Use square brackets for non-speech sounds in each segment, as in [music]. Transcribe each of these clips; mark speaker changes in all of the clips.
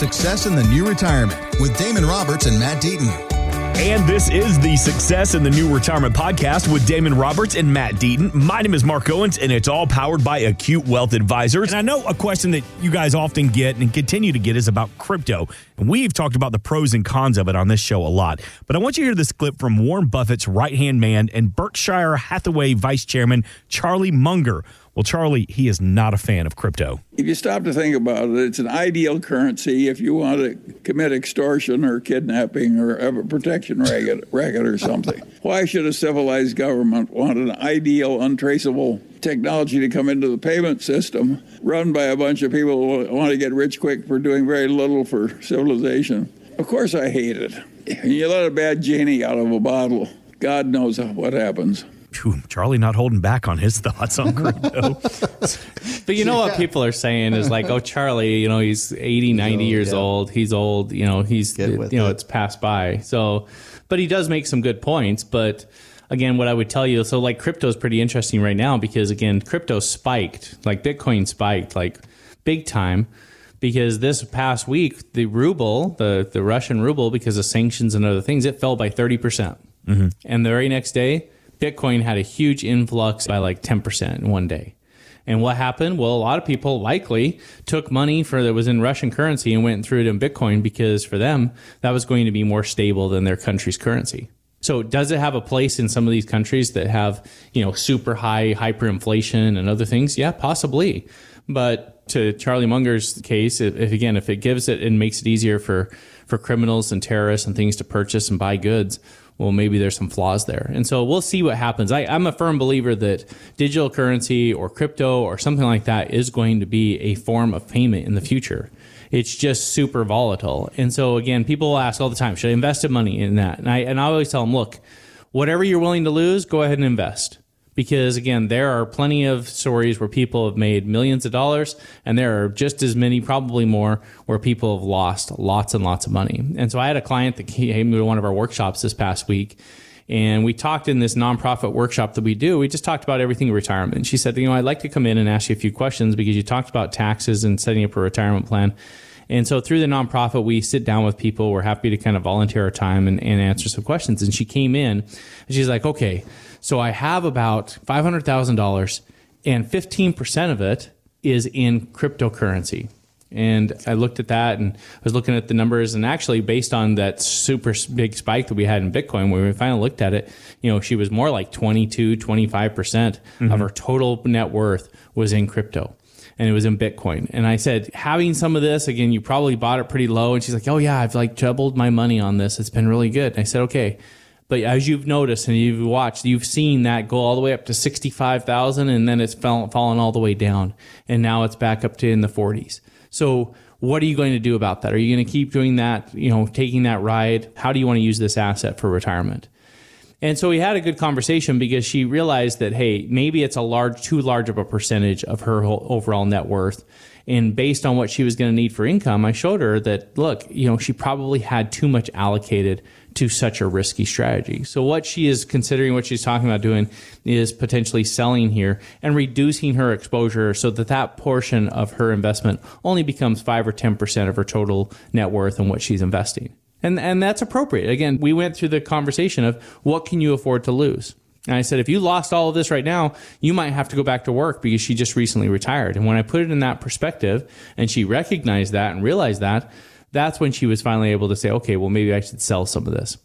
Speaker 1: Success in the New Retirement with Damon Roberts and Matt Deaton.
Speaker 2: And this is the Success in the New Retirement podcast with Damon Roberts and Matt Deaton. My name is Mark Owens, and it's all powered by Acute Wealth Advisors. And I know a question that you guys often get and continue to get is about crypto. And we've talked about the pros and cons of it on this show a lot. But I want you to hear this clip from Warren Buffett's right hand man and Berkshire Hathaway Vice Chairman Charlie Munger well, Charlie, he is not a fan of crypto.
Speaker 3: If you stop to think about it, it's an ideal currency if you want to commit extortion or kidnapping or have a protection [laughs] racket, racket or something. Why should a civilized government want an ideal, untraceable technology to come into the payment system run by a bunch of people who want to get rich quick for doing very little for civilization? Of course, I hate it. You let a bad genie out of a bottle, God knows what happens.
Speaker 2: Charlie not holding back on his thoughts on crypto. [laughs]
Speaker 4: but you know what people are saying is like, oh, Charlie, you know, he's 80, 90 years yeah. old. He's old. You know, he's, you know, it. it's passed by. So, but he does make some good points. But again, what I would tell you, so like crypto is pretty interesting right now because again, crypto spiked, like Bitcoin spiked like big time because this past week, the ruble, the, the Russian ruble, because of sanctions and other things, it fell by 30%. percent mm hmm And the very next day, Bitcoin had a huge influx by like 10% in one day. And what happened? Well, a lot of people likely took money for that was in Russian currency and went threw it in Bitcoin because for them that was going to be more stable than their country's currency. So does it have a place in some of these countries that have, you know, super high hyperinflation and other things? Yeah, possibly. But to Charlie Munger's case, if again, if it gives it and makes it easier for for criminals and terrorists and things to purchase and buy goods, well, maybe there's some flaws there. And so we'll see what happens. I, am a firm believer that digital currency or crypto or something like that is going to be a form of payment in the future. It's just super volatile. And so again, people ask all the time, should I invest in money in that? And I, and I always tell them, look, whatever you're willing to lose, go ahead and invest because again there are plenty of stories where people have made millions of dollars and there are just as many probably more where people have lost lots and lots of money. And so i had a client that came to one of our workshops this past week and we talked in this nonprofit workshop that we do we just talked about everything retirement. She said you know i'd like to come in and ask you a few questions because you talked about taxes and setting up a retirement plan and so through the nonprofit, we sit down with people. We're happy to kind of volunteer our time and, and answer some questions. And she came in and she's like, okay, so I have about $500,000 and 15% of it is in cryptocurrency. And I looked at that and I was looking at the numbers and actually based on that super big spike that we had in Bitcoin, when we finally looked at it, you know, she was more like 22, 25% mm hmm of her total net worth was in crypto and it was in Bitcoin. And I said, having some of this, again, you probably bought it pretty low. And she's like, oh yeah, I've like doubled my money on this. It's been really good. And I said, okay, but as you've noticed and you've watched, you've seen that go all the way up to 65,000 and then it's fallen all the way down. And now it's back up to in the 40s. So what are you going to do about that? Are you going to keep doing that, you know, taking that ride? How do you want to use this asset for retirement? And so we had a good conversation because she realized that, hey, maybe it's a large, too large of a percentage of her overall net worth. And based on what she was going to need for income, I showed her that, look, you know, she probably had too much allocated to such a risky strategy. So what she is considering, what she's talking about doing is potentially selling here and reducing her exposure so that that portion of her investment only becomes five or 10% of her total net worth and what she's investing. And, and that's appropriate. Again, we went through the conversation of what can you afford to lose? And I said, if you lost all of this right now, you might have to go back to work because she just recently retired. And when I put it in that perspective and she recognized that and realized that, that's when she was finally able to say, okay, well, maybe I should sell some of this.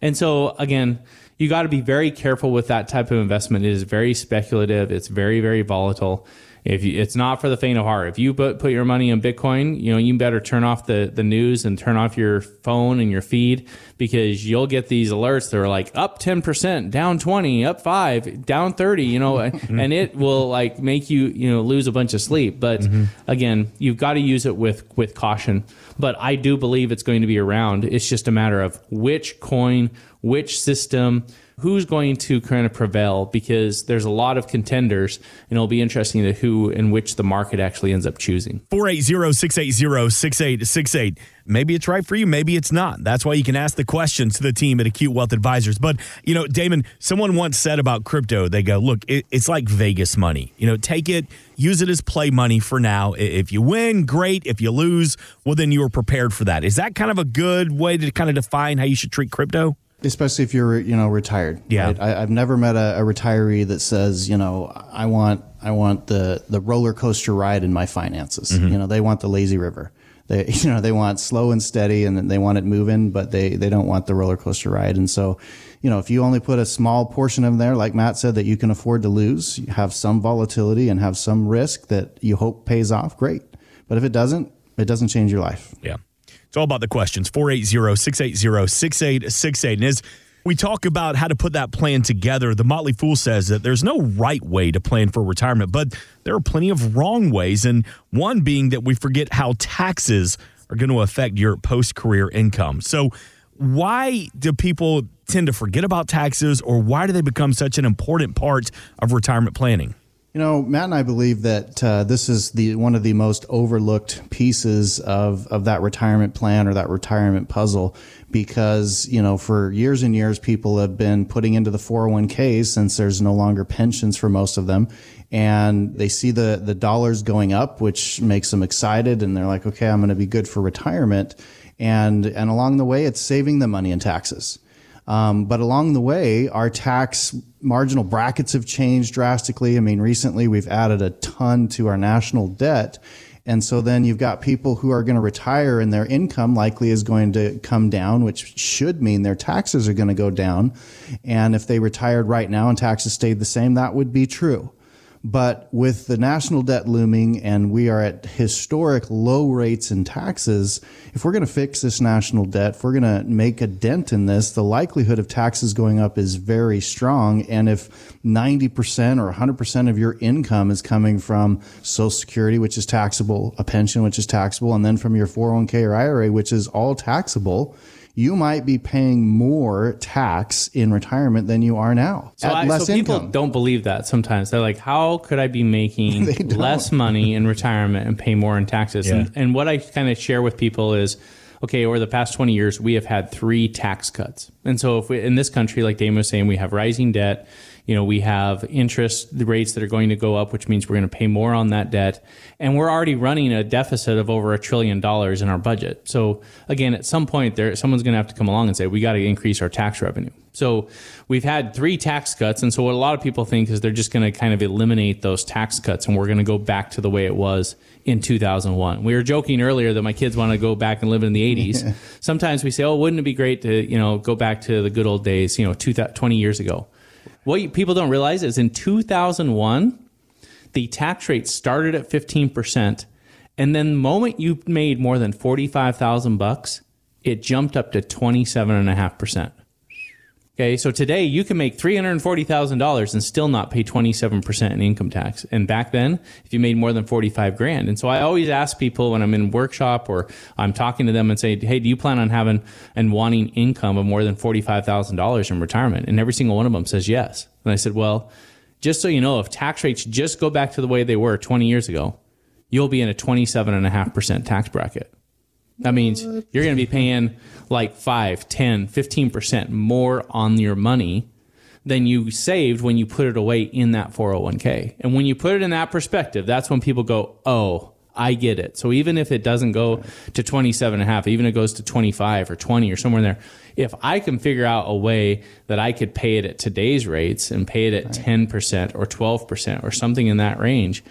Speaker 4: And so again, you got to be very careful with that type of investment. It is very speculative. It's very, very volatile. If you, it's not for the faint of heart, if you put, put your money in Bitcoin, you know, you better turn off the, the news and turn off your phone and your feed because you'll get these alerts that are like up 10%, down 20, up five, down 30, you know, and it will like make you, you know, lose a bunch of sleep. But mm-hmm. again, you've got to use it with, with caution. But I do believe it's going to be around. It's just a matter of which coin, which system, who's going to kind of prevail because there's a lot of contenders and it'll be interesting to who and which the market actually ends up choosing.
Speaker 2: 480-680-6868. Maybe it's right for you, maybe it's not. That's why you can ask the questions to the team at Acute Wealth Advisors. But, you know, Damon, someone once said about crypto, they go, look, it, it's like Vegas money. You know, take it, use it as play money for now. If you win, great. If you lose, well, then you were prepared for that. Is that kind of a good way to kind of define how you should treat crypto?
Speaker 5: Especially if you're you know retired.
Speaker 2: Yeah,
Speaker 5: right? I, have never met a, a, retiree that says you know I want I want the the roller coaster ride in my finances. Mm-hmm. You know they want the lazy river. They [laughs] you know they want slow and steady and they want it moving, but they they don't want the roller coaster ride. And so. You know, if you only put a small portion of there, like Matt said, that you can afford to lose, have some volatility and have some risk that you hope pays off, great. But if it doesn't, it doesn't change your life.
Speaker 2: Yeah. It's all about the questions 480 680 6868. And as we talk about how to put that plan together, the Motley Fool says that there's no right way to plan for retirement, but there are plenty of wrong ways. And one being that we forget how taxes are going to affect your post career income. So, why do people tend to forget about taxes, or why do they become such an important part of retirement planning?
Speaker 5: You know, Matt and I believe that uh, this is the one of the most overlooked pieces of, of that retirement plan or that retirement puzzle because, you know, for years and years, people have been putting into the 401ks since there's no longer pensions for most of them. And they see the, the dollars going up, which makes them excited. And they're like, okay, I'm going to be good for retirement. And, and along the way, it's saving them money in taxes. Um, but along the way, our tax marginal brackets have changed drastically. I mean, recently we've added a ton to our national debt. And so then you've got people who are going to retire and their income likely is going to come down, which should mean their taxes are going to go down. And if they retired right now and taxes stayed the same, that would be true. But with the national debt looming and we are at historic low rates in taxes, if we're going to fix this national debt, if we're going to make a dent in this, the likelihood of taxes going up is very strong. And if 90% or 100% of your income is coming from Social Security, which is taxable, a pension, which is taxable, and then from your 401k or IRA, which is all taxable, you might be paying more tax in retirement than you are now
Speaker 4: so, I, so people income. don't believe that sometimes. They're like, how could I be making [laughs] less money in retirement and pay more in taxes? Yeah. And, and what I kind of share with people is, okay, over the past 20 years, we have had three tax cuts. And so if we, in this country, like Damon was saying, we have rising debt, you know, we have interest rates that are going to go up, which means we're going to pay more on that debt. And we're already running a deficit of over a trillion dollars in our budget. So again, at some point there, someone's going to have to come along and say, we got to increase our tax revenue. So we've had three tax cuts. And so what a lot of people think is they're just going to kind of eliminate those tax cuts and we're going to go back to the way it was in 2001. We were joking earlier that my kids want to go back and live in the 80s. [laughs] Sometimes we say, oh, wouldn't it be great to, you know, go back to the good old days, you know, 20 years ago what people don't realize is in 2001, the tax rate started at 15%. And then the moment you made more than 45,000 bucks, it jumped up to 27.5%. Okay, so today you can make $340,000 and still not pay 27% in income tax. And back then, if you made more than 45 grand. And so I always ask people when I'm in workshop or I'm talking to them and say, "Hey, do you plan on having and wanting income of more than $45,000 in retirement?" And every single one of them says yes. And I said, "Well, just so you know, if tax rates just go back to the way they were 20 years ago, you'll be in a 27.5% tax bracket." That means you're going to be paying like 5, 10, 15% more on your money than you saved when you put it away in that 401k. And when you put it in that perspective, that's when people go, "Oh, I get it." So even if it doesn't go to 27 and a half, even if it goes to 25 or 20 or somewhere in there, if I can figure out a way that I could pay it at today's rates and pay it at 10% or 12% or something in that range,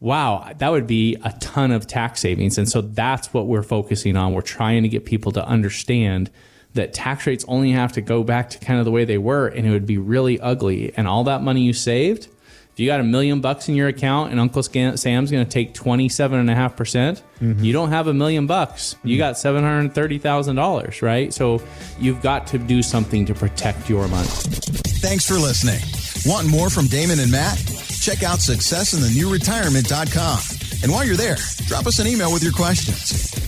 Speaker 4: wow, that would be a ton of tax savings. And so that's what we're focusing on. We're trying to get people to understand that tax rates only have to go back to kind of the way they were and it would be really ugly. And all that money you saved, if you got a million bucks in your account and Uncle Sam's going to take 27.5%, percent mm hmm you don't have a million bucks. You got $730,000, right? So you've got to do something to protect your money.
Speaker 1: Thanks for listening. Want more from Damon and Matt? Check out successinthenewretirement.com. And while you're there, drop us an email with your questions.